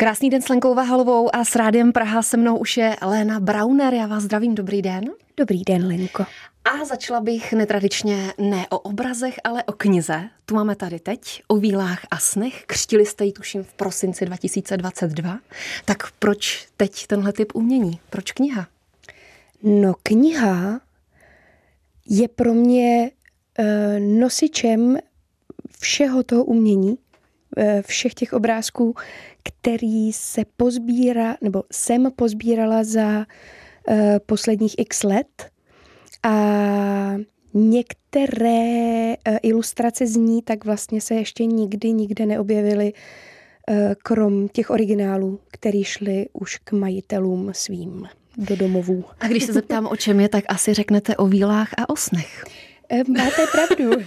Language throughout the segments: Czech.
Krásný den s Lenkou Vahalovou a s Rádiem Praha se mnou už je Léna Brauner. Já vás zdravím, dobrý den. Dobrý den, Lenko. A začala bych netradičně ne o obrazech, ale o knize. Tu máme tady teď, o vílách a snech. Křtili jste ji, tuším, v prosinci 2022. Tak proč teď tenhle typ umění? Proč kniha? No, kniha je pro mě e, nosičem všeho toho umění, všech těch obrázků, který se pozbírá, nebo jsem pozbírala za e, posledních x let. A některé e, ilustrace z ní tak vlastně se ještě nikdy nikde neobjevily, krom těch originálů, které šly už k majitelům svým do domovů. A když se zeptám, o čem je, tak asi řeknete o vílách a o snech. Máte pravdu.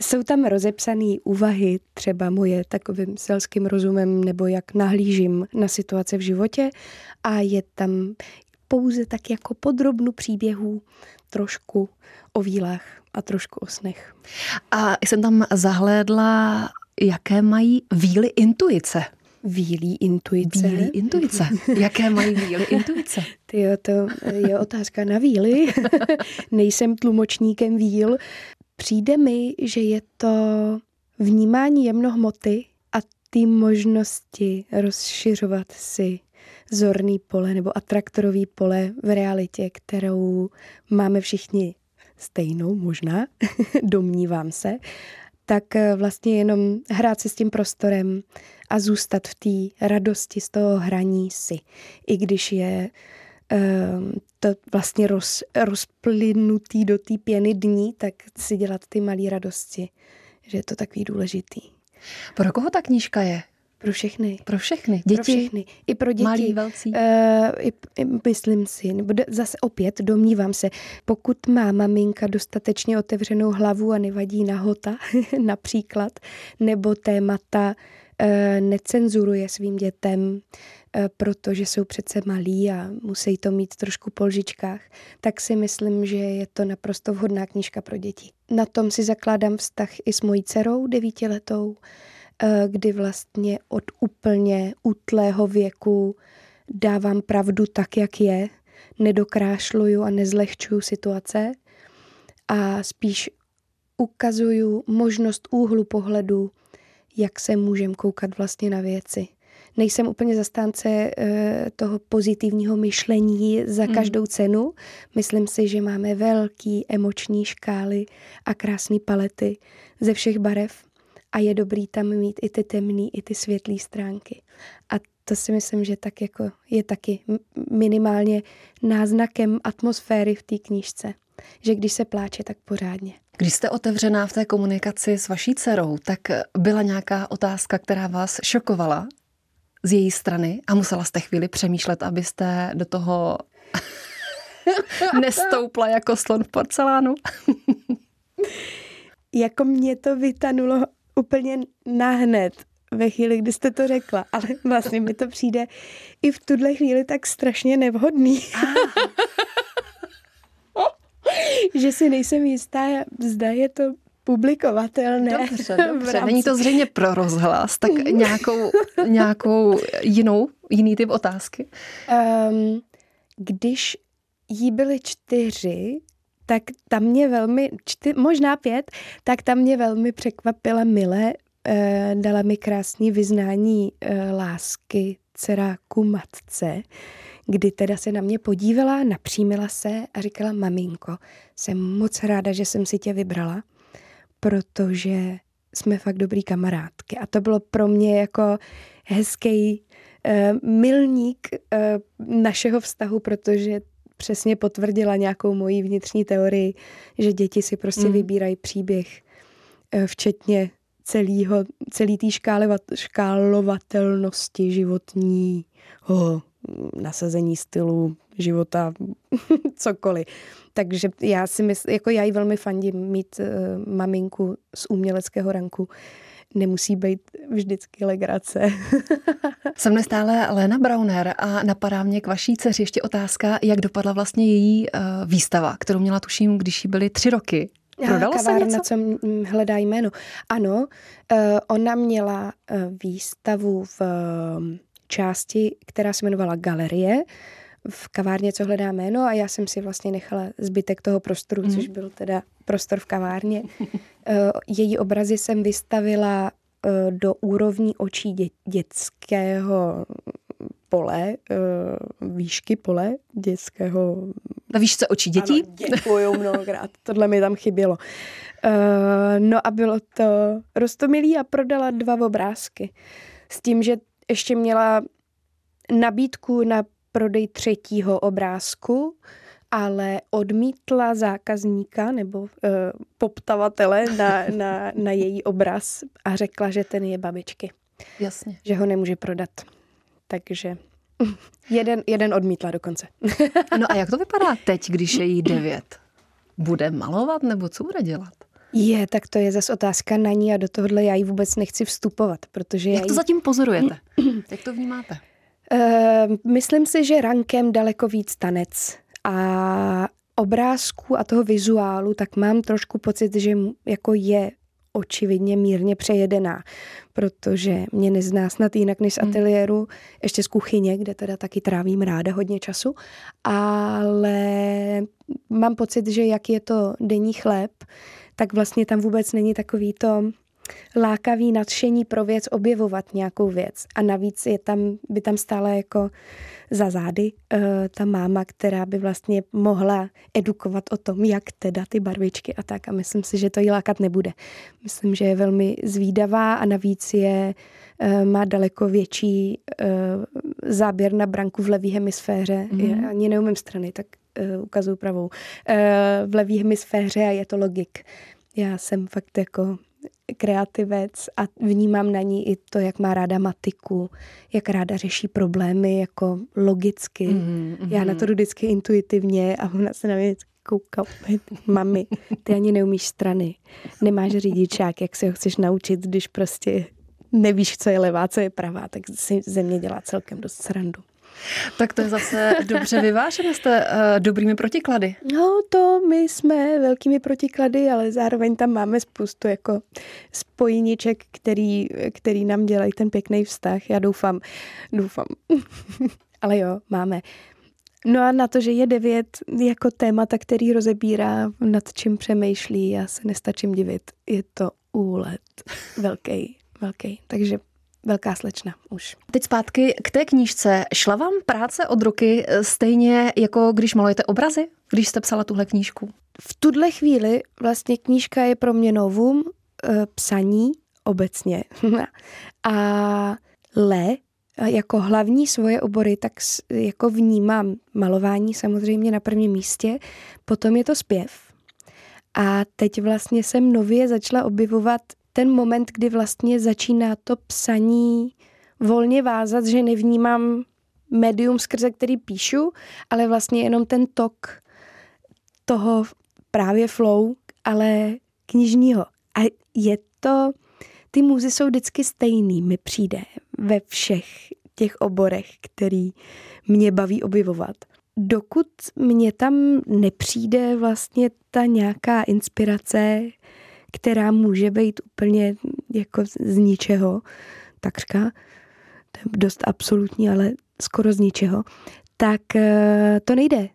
jsou tam rozepsané úvahy, třeba moje takovým selským rozumem, nebo jak nahlížím na situace v životě a je tam pouze tak jako podrobnu příběhů, trošku o vílách a trošku o snech. A jsem tam zahlédla, jaké mají víly intuice. Vílí intuice. Vílí intuice. Jaké mají víly intuice? Ty jo, to je otázka na víly. Nejsem tlumočníkem víl. Přijde mi, že je to vnímání jemnohmoty a ty možnosti rozšiřovat si zorný pole nebo atraktorový pole v realitě, kterou máme všichni stejnou možná, domnívám se, tak vlastně jenom hrát se s tím prostorem a zůstat v té radosti z toho hraní si. I když je um, to vlastně roz, rozplynutý do té pěny dní, tak si dělat ty malé radosti, že je to takový důležitý. Pro koho ta knížka je? Pro všechny. Pro všechny. Děti. Pro všechny. I pro děti. Malí, velcí. Uh, i, i, myslím si, nebo zase opět domnívám se, pokud má maminka dostatečně otevřenou hlavu a nevadí nahota například, nebo témata uh, necenzuruje svým dětem, uh, protože jsou přece malí a musí to mít trošku po lžičkách, tak si myslím, že je to naprosto vhodná knížka pro děti. Na tom si zakládám vztah i s mojí dcerou devítiletou, Eh, kdy vlastně od úplně útlého věku dávám pravdu tak, jak je, nedokrášluju a nezlehčuju situace a spíš ukazuju možnost úhlu pohledu, jak se můžem koukat vlastně na věci. Nejsem úplně zastánce uh, toho pozitivního myšlení za hmm. každou cenu. Myslím si, že máme velký emoční škály a krásné palety ze všech barev a je dobrý tam mít i ty temné, i ty světlé stránky. A to si myslím, že tak jako je taky minimálně náznakem atmosféry v té knížce. Že když se pláče, tak pořádně. Když jste otevřená v té komunikaci s vaší dcerou, tak byla nějaká otázka, která vás šokovala z její strany a musela jste chvíli přemýšlet, abyste do toho nestoupla jako slon v porcelánu? jako mě to vytanulo úplně nahned ve chvíli, kdy jste to řekla, ale vlastně mi to přijde i v tuhle chvíli tak strašně nevhodný. že si nejsem jistá, zda je to publikovatelné. Dobře, dobře. Rámci... Není to zřejmě pro rozhlas, tak nějakou, nějakou jinou, jiný typ otázky? Um, když jí byly čtyři, tak tam mě velmi, čty, možná pět, tak tam mě velmi překvapila Mile, eh, dala mi krásný vyznání eh, lásky dceráku matce, kdy teda se na mě podívala, napřímila se a říkala, maminko, jsem moc ráda, že jsem si tě vybrala, protože jsme fakt dobrý kamarádky. A to bylo pro mě jako hezký uh, milník uh, našeho vztahu, protože přesně potvrdila nějakou moji vnitřní teorii, že děti si prostě mm. vybírají příběh, eh, včetně celýho, celý té škálovatelnosti životního nasazení stylu života, cokoliv. Takže já si myslím, jako já ji velmi fandím mít uh, maminku z uměleckého ranku, nemusí být vždycky legrace. Se mnou stále Léna Brauner a napadá mě k vaší dceři ještě otázka, jak dopadla vlastně její uh, výstava, kterou měla tuším, když jí byly tři roky. Prodalo kavárna, se něco? co hledá jméno. Ano, uh, ona měla uh, výstavu v uh, části, která se jmenovala Galerie, v kavárně, co hledá jméno a já jsem si vlastně nechala zbytek toho prostoru, mm. což byl teda prostor v kavárně. Její obrazy jsem vystavila do úrovní očí dě- dětského pole, výšky pole dětského... Na výšce očí dětí? Ano, děkuju mnohokrát, tohle mi tam chybělo. No a bylo to rostomilý a prodala dva obrázky. S tím, že ještě měla nabídku na prodej třetího obrázku, ale odmítla zákazníka nebo uh, poptavatele na, na, na její obraz a řekla, že ten je babičky. Jasně. Že ho nemůže prodat. Takže jeden, jeden odmítla dokonce. no a jak to vypadá teď, když je jí devět? Bude malovat nebo co bude dělat? Je, tak to je zase otázka na ní a do tohohle já jí vůbec nechci vstupovat, protože Jak to jí... zatím pozorujete? Jak to vnímáte? Uh, myslím si, že rankem daleko víc tanec a obrázku a toho vizuálu, tak mám trošku pocit, že jako je očividně mírně přejedená, protože mě nezná snad jinak než z hmm. ateliéru, ještě z kuchyně, kde teda taky trávím ráda hodně času, ale mám pocit, že jak je to denní chléb, tak vlastně tam vůbec není takový to lákavý nadšení pro věc objevovat nějakou věc. A navíc je tam, by tam stále jako za zády uh, ta máma, která by vlastně mohla edukovat o tom, jak teda ty barvičky a tak. A myslím si, že to jí lákat nebude. Myslím, že je velmi zvídavá a navíc je uh, má daleko větší uh, záběr na branku v levý hemisféře. Mm-hmm. Já ani neumím strany, tak uh, ukazuju pravou. Uh, v levý hemisféře a je to logik. Já jsem fakt jako kreativec a vnímám na ní i to, jak má ráda matiku, jak ráda řeší problémy jako logicky. Mm-hmm. Já na to jdu vždycky intuitivně a ona se na mě kouká, mami, ty ani neumíš strany, nemáš řidičák, jak se ho chceš naučit, když prostě nevíš, co je levá, co je pravá, tak si ze mě dělá celkem dost srandu. Tak to je zase dobře vyvážené, jste uh, dobrými protiklady. No to my jsme velkými protiklady, ale zároveň tam máme spoustu jako spojniček, který, který nám dělají ten pěkný vztah. Já doufám, doufám. ale jo, máme. No a na to, že je devět jako témata, který rozebírá, nad čím přemýšlí, já se nestačím divit. Je to úlet velký, velký. Takže velká slečna už. Teď zpátky k té knížce. Šla vám práce od ruky stejně jako když malujete obrazy, když jste psala tuhle knížku? V tuhle chvíli vlastně knížka je pro mě novum e, psaní obecně. a le jako hlavní svoje obory, tak jako vnímám malování samozřejmě na prvním místě, potom je to zpěv. A teď vlastně jsem nově začala objevovat ten moment, kdy vlastně začíná to psaní volně vázat, že nevnímám médium, skrze který píšu, ale vlastně jenom ten tok toho právě flow, ale knižního. A je to, ty muzy jsou vždycky stejný, mi přijde ve všech těch oborech, který mě baví objevovat. Dokud mě tam nepřijde vlastně ta nějaká inspirace, která může být úplně jako z ničeho, takřka, to je dost absolutní, ale skoro z ničeho, tak eh, to nejde.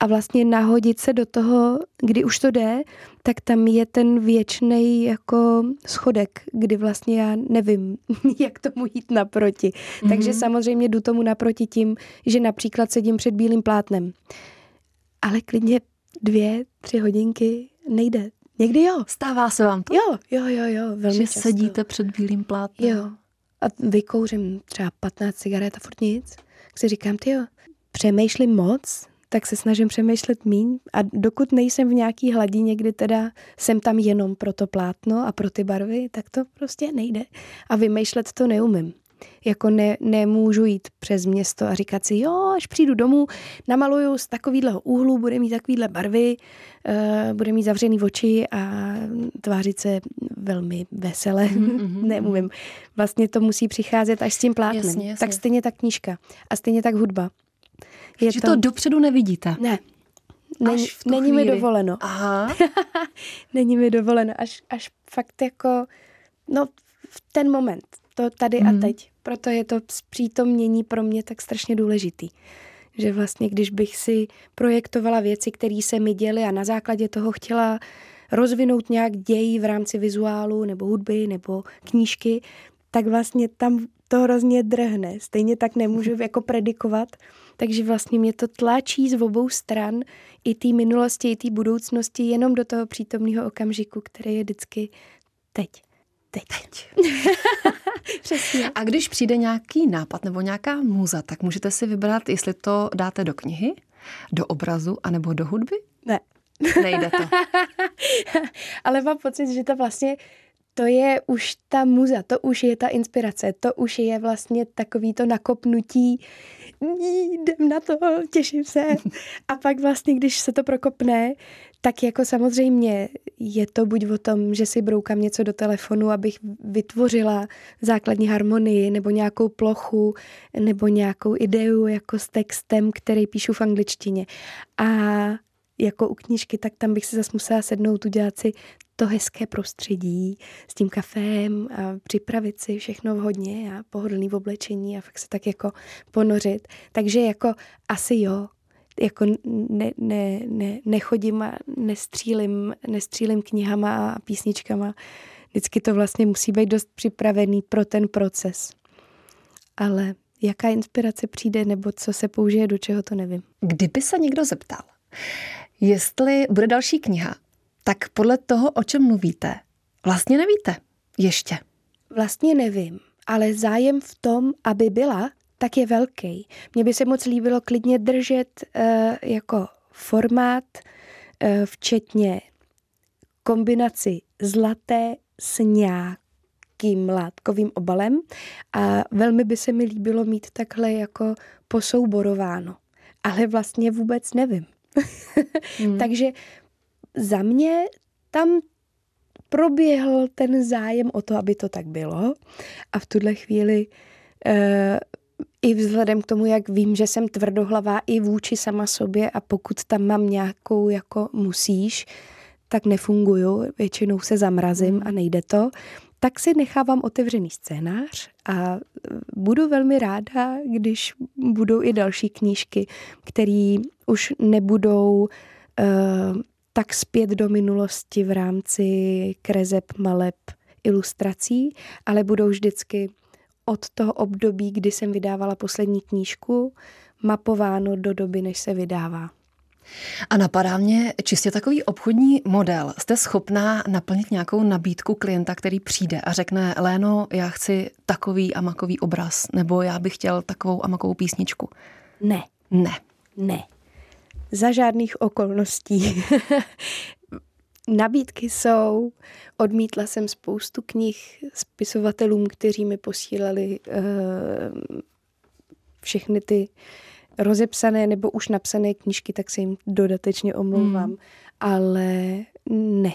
A vlastně nahodit se do toho, kdy už to jde, tak tam je ten věčný jako schodek, kdy vlastně já nevím, jak tomu jít naproti. Mm-hmm. Takže samozřejmě jdu tomu naproti tím, že například sedím před bílým plátnem. Ale klidně dvě, tři hodinky nejde. Někdy jo. Stává se vám to? Jo, jo, jo, jo, velmi Že často. sedíte před bílým plátnem. Jo. A vykouřím třeba 15 cigaret a furt nic. Tak si říkám, ty jo, přemýšlím moc, tak se snažím přemýšlet míň a dokud nejsem v nějaký hladině, kdy teda jsem tam jenom pro to plátno a pro ty barvy, tak to prostě nejde. A vymýšlet to neumím. Jako ne, nemůžu jít přes město a říkat si, jo, až přijdu domů, namaluju z takovýhleho úhlu, bude mít takovýhle barvy, uh, bude mít zavřený oči a tvářit se velmi vesele. Mm-hmm. Nemůžu. Vlastně to musí přicházet až s tím plátnem. Jasně, jasně. Tak stejně ta knížka a stejně tak hudba. Je že to... to dopředu nevidíte. Ne, Není, není mi dovoleno. Aha. není mi dovoleno, až, až fakt jako, no v ten moment, to tady mm. a mhm. teď. Proto je to zpřítomnění pro mě tak strašně důležitý. Že vlastně, když bych si projektovala věci, které se mi děly a na základě toho chtěla rozvinout nějak děj v rámci vizuálu nebo hudby nebo knížky, tak vlastně tam to hrozně drhne. Stejně tak nemůžu jako predikovat, takže vlastně mě to tlačí z obou stran i té minulosti, i té budoucnosti jenom do toho přítomného okamžiku, který je vždycky teď. Teď. teď. Přesně. A když přijde nějaký nápad nebo nějaká muza, tak můžete si vybrat, jestli to dáte do knihy, do obrazu, anebo do hudby? Ne. Nejde to. Ale mám pocit, že to vlastně to je už ta muza, to už je ta inspirace, to už je vlastně takový to nakopnutí, jdem na to, těším se. A pak vlastně, když se to prokopne, tak jako samozřejmě je to buď o tom, že si broukám něco do telefonu, abych vytvořila základní harmonii nebo nějakou plochu nebo nějakou ideu jako s textem, který píšu v angličtině. A jako u knížky, tak tam bych si zase musela sednout, udělat si to hezké prostředí s tím kafem a připravit si všechno vhodně a pohodlný v oblečení a fakt se tak jako ponořit. Takže jako asi jo, jako ne, ne, ne, nechodím a nestřílim, nestřílim knihama a písničkama. Vždycky to vlastně musí být dost připravený pro ten proces. Ale jaká inspirace přijde nebo co se použije do čeho, to nevím. Kdyby se někdo zeptal, jestli bude další kniha, tak podle toho, o čem mluvíte, vlastně nevíte ještě. Vlastně nevím, ale zájem v tom, aby byla, tak je velký. Mně by se moc líbilo klidně držet uh, jako formát, uh, včetně kombinaci zlaté s nějakým látkovým obalem a velmi by se mi líbilo mít takhle jako posouborováno. Ale vlastně vůbec nevím. hmm. Takže za mě tam proběhl ten zájem o to, aby to tak bylo a v tuhle chvíli uh, i vzhledem k tomu, jak vím, že jsem tvrdohlavá i vůči sama sobě a pokud tam mám nějakou jako musíš, tak nefunguju, většinou se zamrazím a nejde to, tak si nechávám otevřený scénář a budu velmi ráda, když budou i další knížky, které už nebudou uh, tak zpět do minulosti v rámci krezeb, maleb, ilustrací, ale budou vždycky od toho období, kdy jsem vydávala poslední knížku, mapováno do doby, než se vydává. A napadá mě čistě takový obchodní model. Jste schopná naplnit nějakou nabídku klienta, který přijde a řekne, Léno, já chci takový a makový obraz, nebo já bych chtěl takovou a makovou písničku. Ne. Ne. Ne. Za žádných okolností. Nabídky jsou, odmítla jsem spoustu knih spisovatelům, kteří mi posílali uh, všechny ty rozepsané nebo už napsané knížky, tak se jim dodatečně omlouvám. Hmm. Ale ne.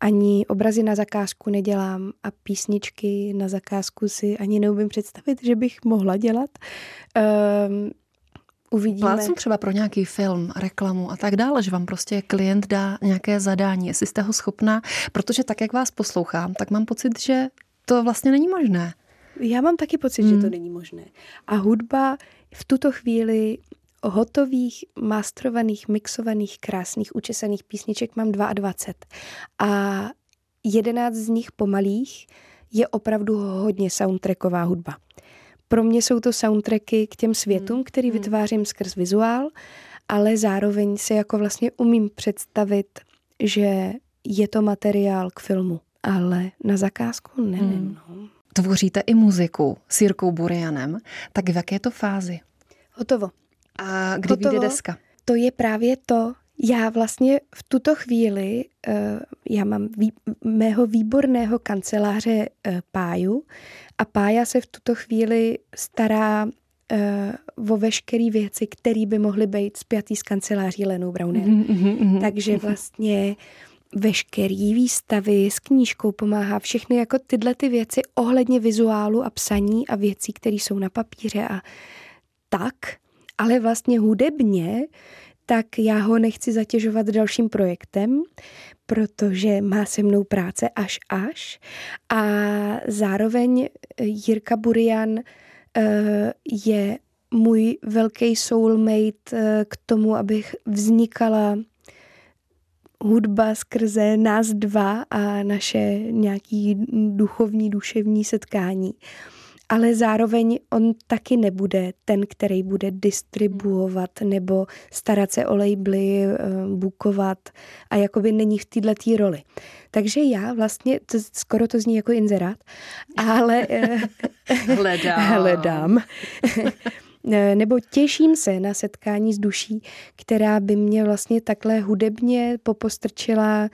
Ani obrazy na zakázku nedělám a písničky na zakázku si ani neumím představit, že bych mohla dělat. Um, Uvidíme. Plácnu třeba pro nějaký film, reklamu a tak dále, že vám prostě klient dá nějaké zadání, jestli jste ho schopná, protože tak, jak vás poslouchám, tak mám pocit, že to vlastně není možné. Já mám taky pocit, hmm. že to hmm. není možné. A hudba v tuto chvíli hotových, mastrovaných, mixovaných, krásných, učesaných písniček mám 22. A 11 z nich pomalých je opravdu hodně soundtracková hudba. Pro mě jsou to soundtracky k těm světům, hmm. který hmm. vytvářím skrz vizuál, ale zároveň si jako vlastně umím představit, že je to materiál k filmu. Ale na zakázku nevím. Hmm. No. Tvoříte i muziku s Jirkou Burianem, tak v jaké to fázi? Hotovo. A kdy Hotovo. vyjde deska? To je právě to, já vlastně v tuto chvíli, uh, já mám vý, mého výborného kanceláře uh, Páju a Pája se v tuto chvíli stará uh, o veškeré věci, které by mohly být spjatý s kanceláří Lenou Browner. Mm-hmm, mm-hmm. Takže vlastně veškerý výstavy s knížkou pomáhá všechny jako tyhle ty věci ohledně vizuálu a psaní a věcí, které jsou na papíře a tak, ale vlastně hudebně tak já ho nechci zatěžovat dalším projektem, protože má se mnou práce až až. A zároveň Jirka Burian eh, je můj velký soulmate eh, k tomu, abych vznikala hudba skrze nás dva a naše nějaký duchovní, duševní setkání. Ale zároveň on taky nebude ten, který bude distribuovat nebo starat se o labely, eh, bukovat a jakoby není v této roli. Takže já vlastně, to, skoro to zní jako inzerát, ale eh, hledám. hledám. nebo těším se na setkání s duší, která by mě vlastně takhle hudebně popostrčila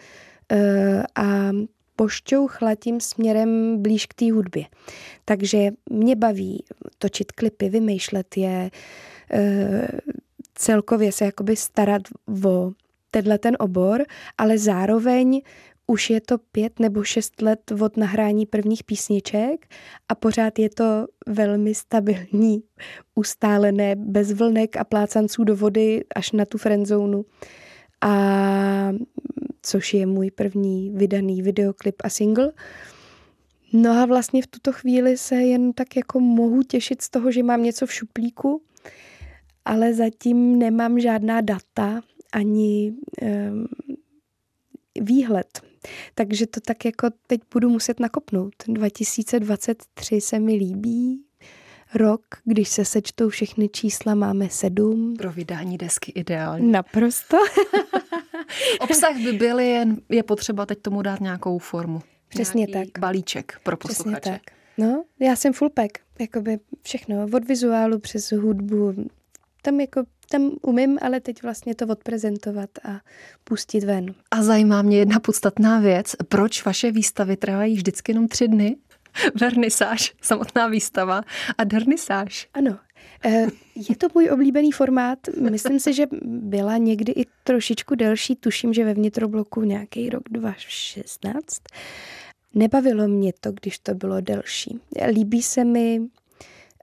eh, a pošťouchla tím směrem blíž k té hudbě. Takže mě baví točit klipy, vymýšlet je, eh, celkově se jakoby starat o tenhle ten obor, ale zároveň už je to pět nebo šest let od nahrání prvních písniček a pořád je to velmi stabilní, ustálené, bez vlnek a plácanců do vody až na tu friendzónu. A což je můj první vydaný videoklip a single. No a vlastně v tuto chvíli se jen tak jako mohu těšit z toho, že mám něco v šuplíku, ale zatím nemám žádná data ani um, výhled takže to tak jako teď budu muset nakopnout. 2023 se mi líbí, rok, když se sečtou všechny čísla, máme sedm. Pro vydání desky ideální. Naprosto. Obsah by byl jen, je potřeba teď tomu dát nějakou formu. Přesně Nějaký tak. balíček pro posluchače. Přesně tak. No, já jsem full pack, jakoby všechno, od vizuálu přes hudbu, tam jako tam umím, ale teď vlastně to odprezentovat a pustit ven. A zajímá mě jedna podstatná věc. Proč vaše výstavy trvají vždycky jenom tři dny? Vernisáž, samotná výstava a dernisáž. Ano, eh, je to můj oblíbený formát. Myslím si, že byla někdy i trošičku delší. Tuším, že ve vnitrobloku nějaký rok 2016. Nebavilo mě to, když to bylo delší. Líbí se mi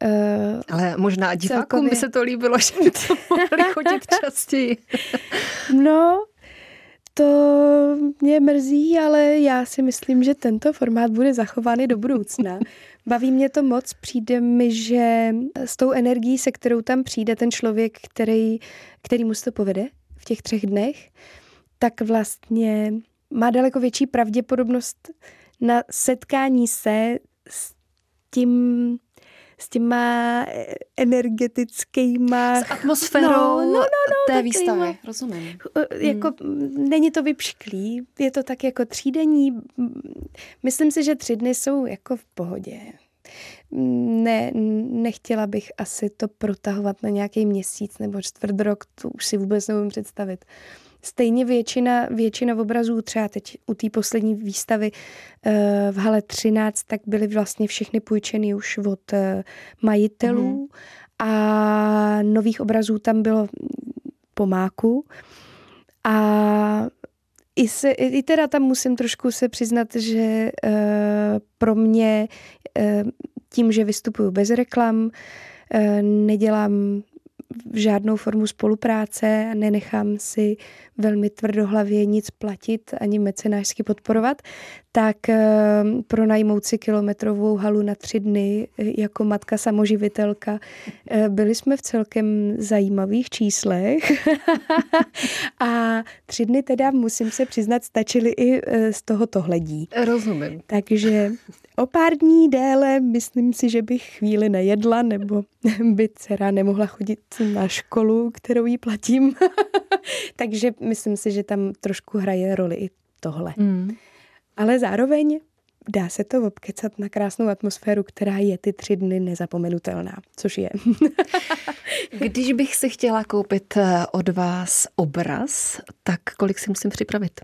Uh, Ale možná divákům celkově... by se to líbilo, že by to mohli chodit častěji. no, to mě mrzí, ale já si myslím, že tento formát bude zachovaný do budoucna. Baví mě to moc, přijde mi, že s tou energií, se kterou tam přijde ten člověk, který, který mu se to povede v těch třech dnech, tak vlastně má daleko větší pravděpodobnost na setkání se s tím s těma eh, energetickýma... S atmosférou no, no, no, no, té výstavy, rozumím. Eh, jako hmm. není to vypšklý, je to tak jako třídení. Myslím si, že tři dny jsou jako v pohodě. Ne, nechtěla bych asi to protahovat na nějaký měsíc nebo čtvrt rok, to už si vůbec nevím představit. Stejně většina, většina obrazů, třeba teď u té poslední výstavy eh, v hale 13, tak byly vlastně všechny půjčeny už od eh, majitelů mm. a nových obrazů tam bylo pomáku. A i, se, i teda tam musím trošku se přiznat, že uh, pro mě uh, tím, že vystupuju bez reklam, uh, nedělám žádnou formu spolupráce nenechám si velmi tvrdohlavě nic platit ani mecenářsky podporovat, tak eh, pronajmout si kilometrovou halu na tři dny eh, jako matka samoživitelka. Eh, byli jsme v celkem zajímavých číslech a tři dny teda, musím se přiznat, stačily i z tohoto hledí. Rozumím. Takže o pár dní déle myslím si, že bych chvíli nejedla, nebo by dcera nemohla chodit na školu, kterou jí platím. Takže myslím si, že tam trošku hraje roli i tohle. Mm. Ale zároveň dá se to obkecat na krásnou atmosféru, která je ty tři dny nezapomenutelná, což je. Když bych si chtěla koupit eh, od vás obraz, tak kolik si musím připravit?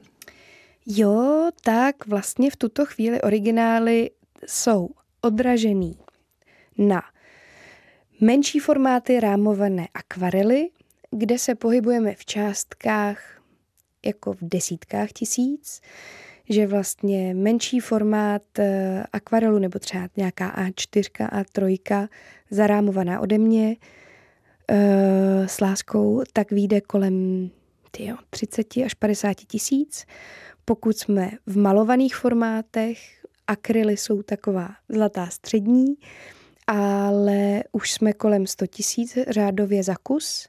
Jo, tak vlastně v tuto chvíli originály jsou odražený na menší formáty rámované akvarely, kde se pohybujeme v částkách jako v desítkách tisíc, že vlastně menší formát eh, akvarelu nebo třeba nějaká A4, A3 zarámovaná ode mě uh, s láskou, tak vyjde kolem tyjo, 30 až 50 tisíc. Pokud jsme v malovaných formátech, akryly jsou taková zlatá střední, ale už jsme kolem 100 tisíc řádově za kus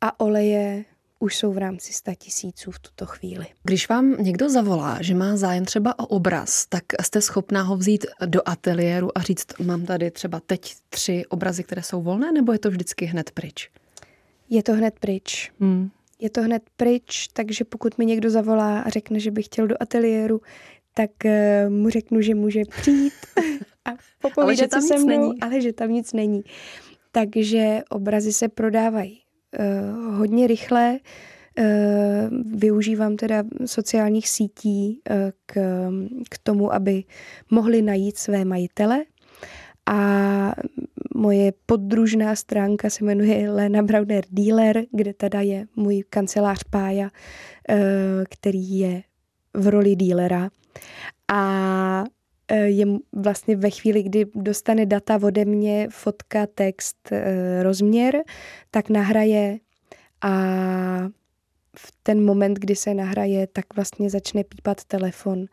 a oleje už jsou v rámci 100 tisíců v tuto chvíli. Když vám někdo zavolá, že má zájem třeba o obraz, tak jste schopná ho vzít do ateliéru a říct, mám tady třeba teď tři obrazy, které jsou volné, nebo je to vždycky hned pryč? Je to hned pryč. Hmm. Je to hned pryč, takže pokud mi někdo zavolá a řekne, že by chtěl do ateliéru, tak uh, mu řeknu, že může přijít a popovídat se se mnou, není. ale že tam nic není. Takže obrazy se prodávají uh, hodně rychle. Uh, využívám teda sociálních sítí uh, k, k tomu, aby mohli najít své majitele. A moje poddružná stránka se jmenuje Lena Browner Dealer, kde teda je můj kancelář Pája, který je v roli dílera. A je vlastně ve chvíli, kdy dostane data ode mě, fotka, text, e, rozměr, tak nahraje a v ten moment, kdy se nahraje, tak vlastně začne pípat telefon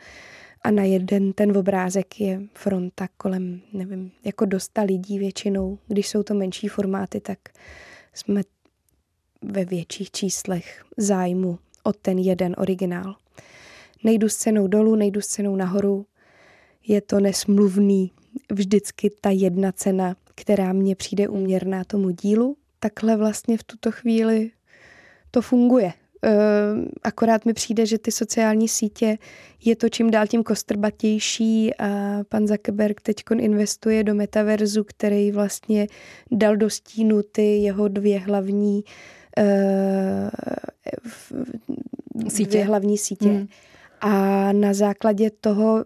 a na jeden ten obrázek je fronta kolem, nevím, jako dosta lidí většinou. Když jsou to menší formáty, tak jsme ve větších číslech zájmu o ten jeden originál. Nejdu s cenou dolů, nejdu s cenou nahoru, je to nesmluvný vždycky ta jedna cena, která mně přijde uměrná tomu dílu. Takhle vlastně v tuto chvíli to funguje. Akorát mi přijde, že ty sociální sítě je to čím dál tím kostrbatější a pan Zuckerberg teď investuje do metaverzu, který vlastně dal do stínu ty jeho dvě hlavní sítě. Dvě hlavní sítě. Hmm. A na základě toho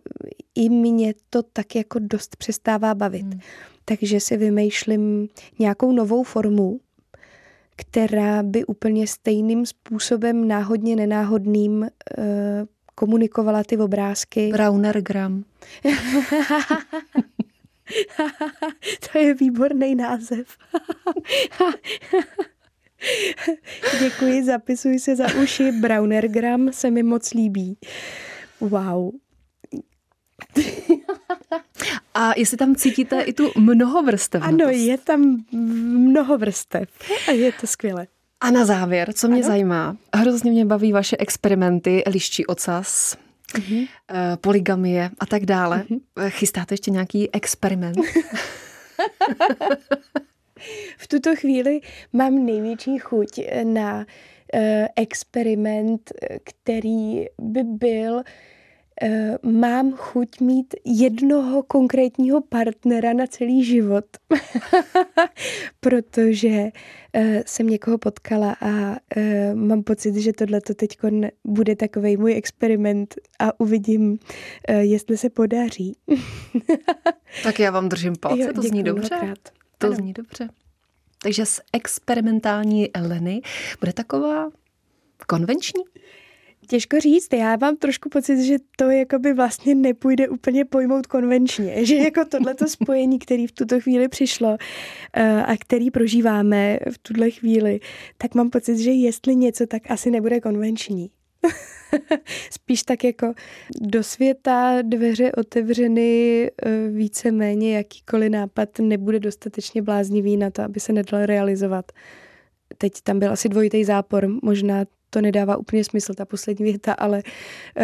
i mě to tak jako dost přestává bavit. Hmm. Takže si vymýšlím nějakou novou formu, která by úplně stejným způsobem, náhodně nenáhodným, uh, komunikovala ty obrázky. Brownergram. to je výborný název. Děkuji, zapisuji se za uši. Brownergram se mi moc líbí. Wow. A jestli tam cítíte i tu mnohovrstevnost. Ano, je tam mnoho vrstev a je to skvělé. A na závěr, co mě ano? zajímá, hrozně mě baví vaše experimenty, liščí ocas, uh-huh. poligamie a tak dále. Uh-huh. Chystáte ještě nějaký experiment? v tuto chvíli mám největší chuť na uh, experiment, který by byl Eh, mám chuť mít jednoho konkrétního partnera na celý život, protože jsem někoho potkala a mám pocit, že tohle to teď bude takový můj experiment a uvidím, jestli se podaří. tak já vám držím palce, jo, to zní dobře. Mnohokrát. To ano. zní dobře. Takže z experimentální Eleny bude taková konvenční? Těžko říct, já mám trošku pocit, že to jakoby vlastně nepůjde úplně pojmout konvenčně, že jako tohleto spojení, který v tuto chvíli přišlo eh, a který prožíváme v tuhle chvíli, tak mám pocit, že jestli něco, tak asi nebude konvenční. Spíš tak jako do světa dveře otevřeny eh, více-méně jakýkoliv nápad nebude dostatečně bláznivý na to, aby se nedal realizovat. Teď tam byl asi dvojitý zápor, možná to nedává úplně smysl, ta poslední věta, ale uh,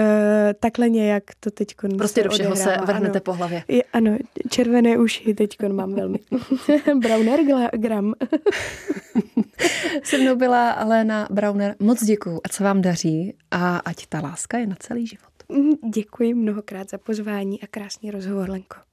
takhle nějak to teď Prostě do všeho odehrává. se vrhnete ano. po hlavě. Je, ano, červené uši teď mám velmi. Browner gram. Se mnou byla Léna Browner. Moc děkuju, ať se vám daří a ať ta láska je na celý život. Děkuji mnohokrát za pozvání a krásný rozhovor, Lenko.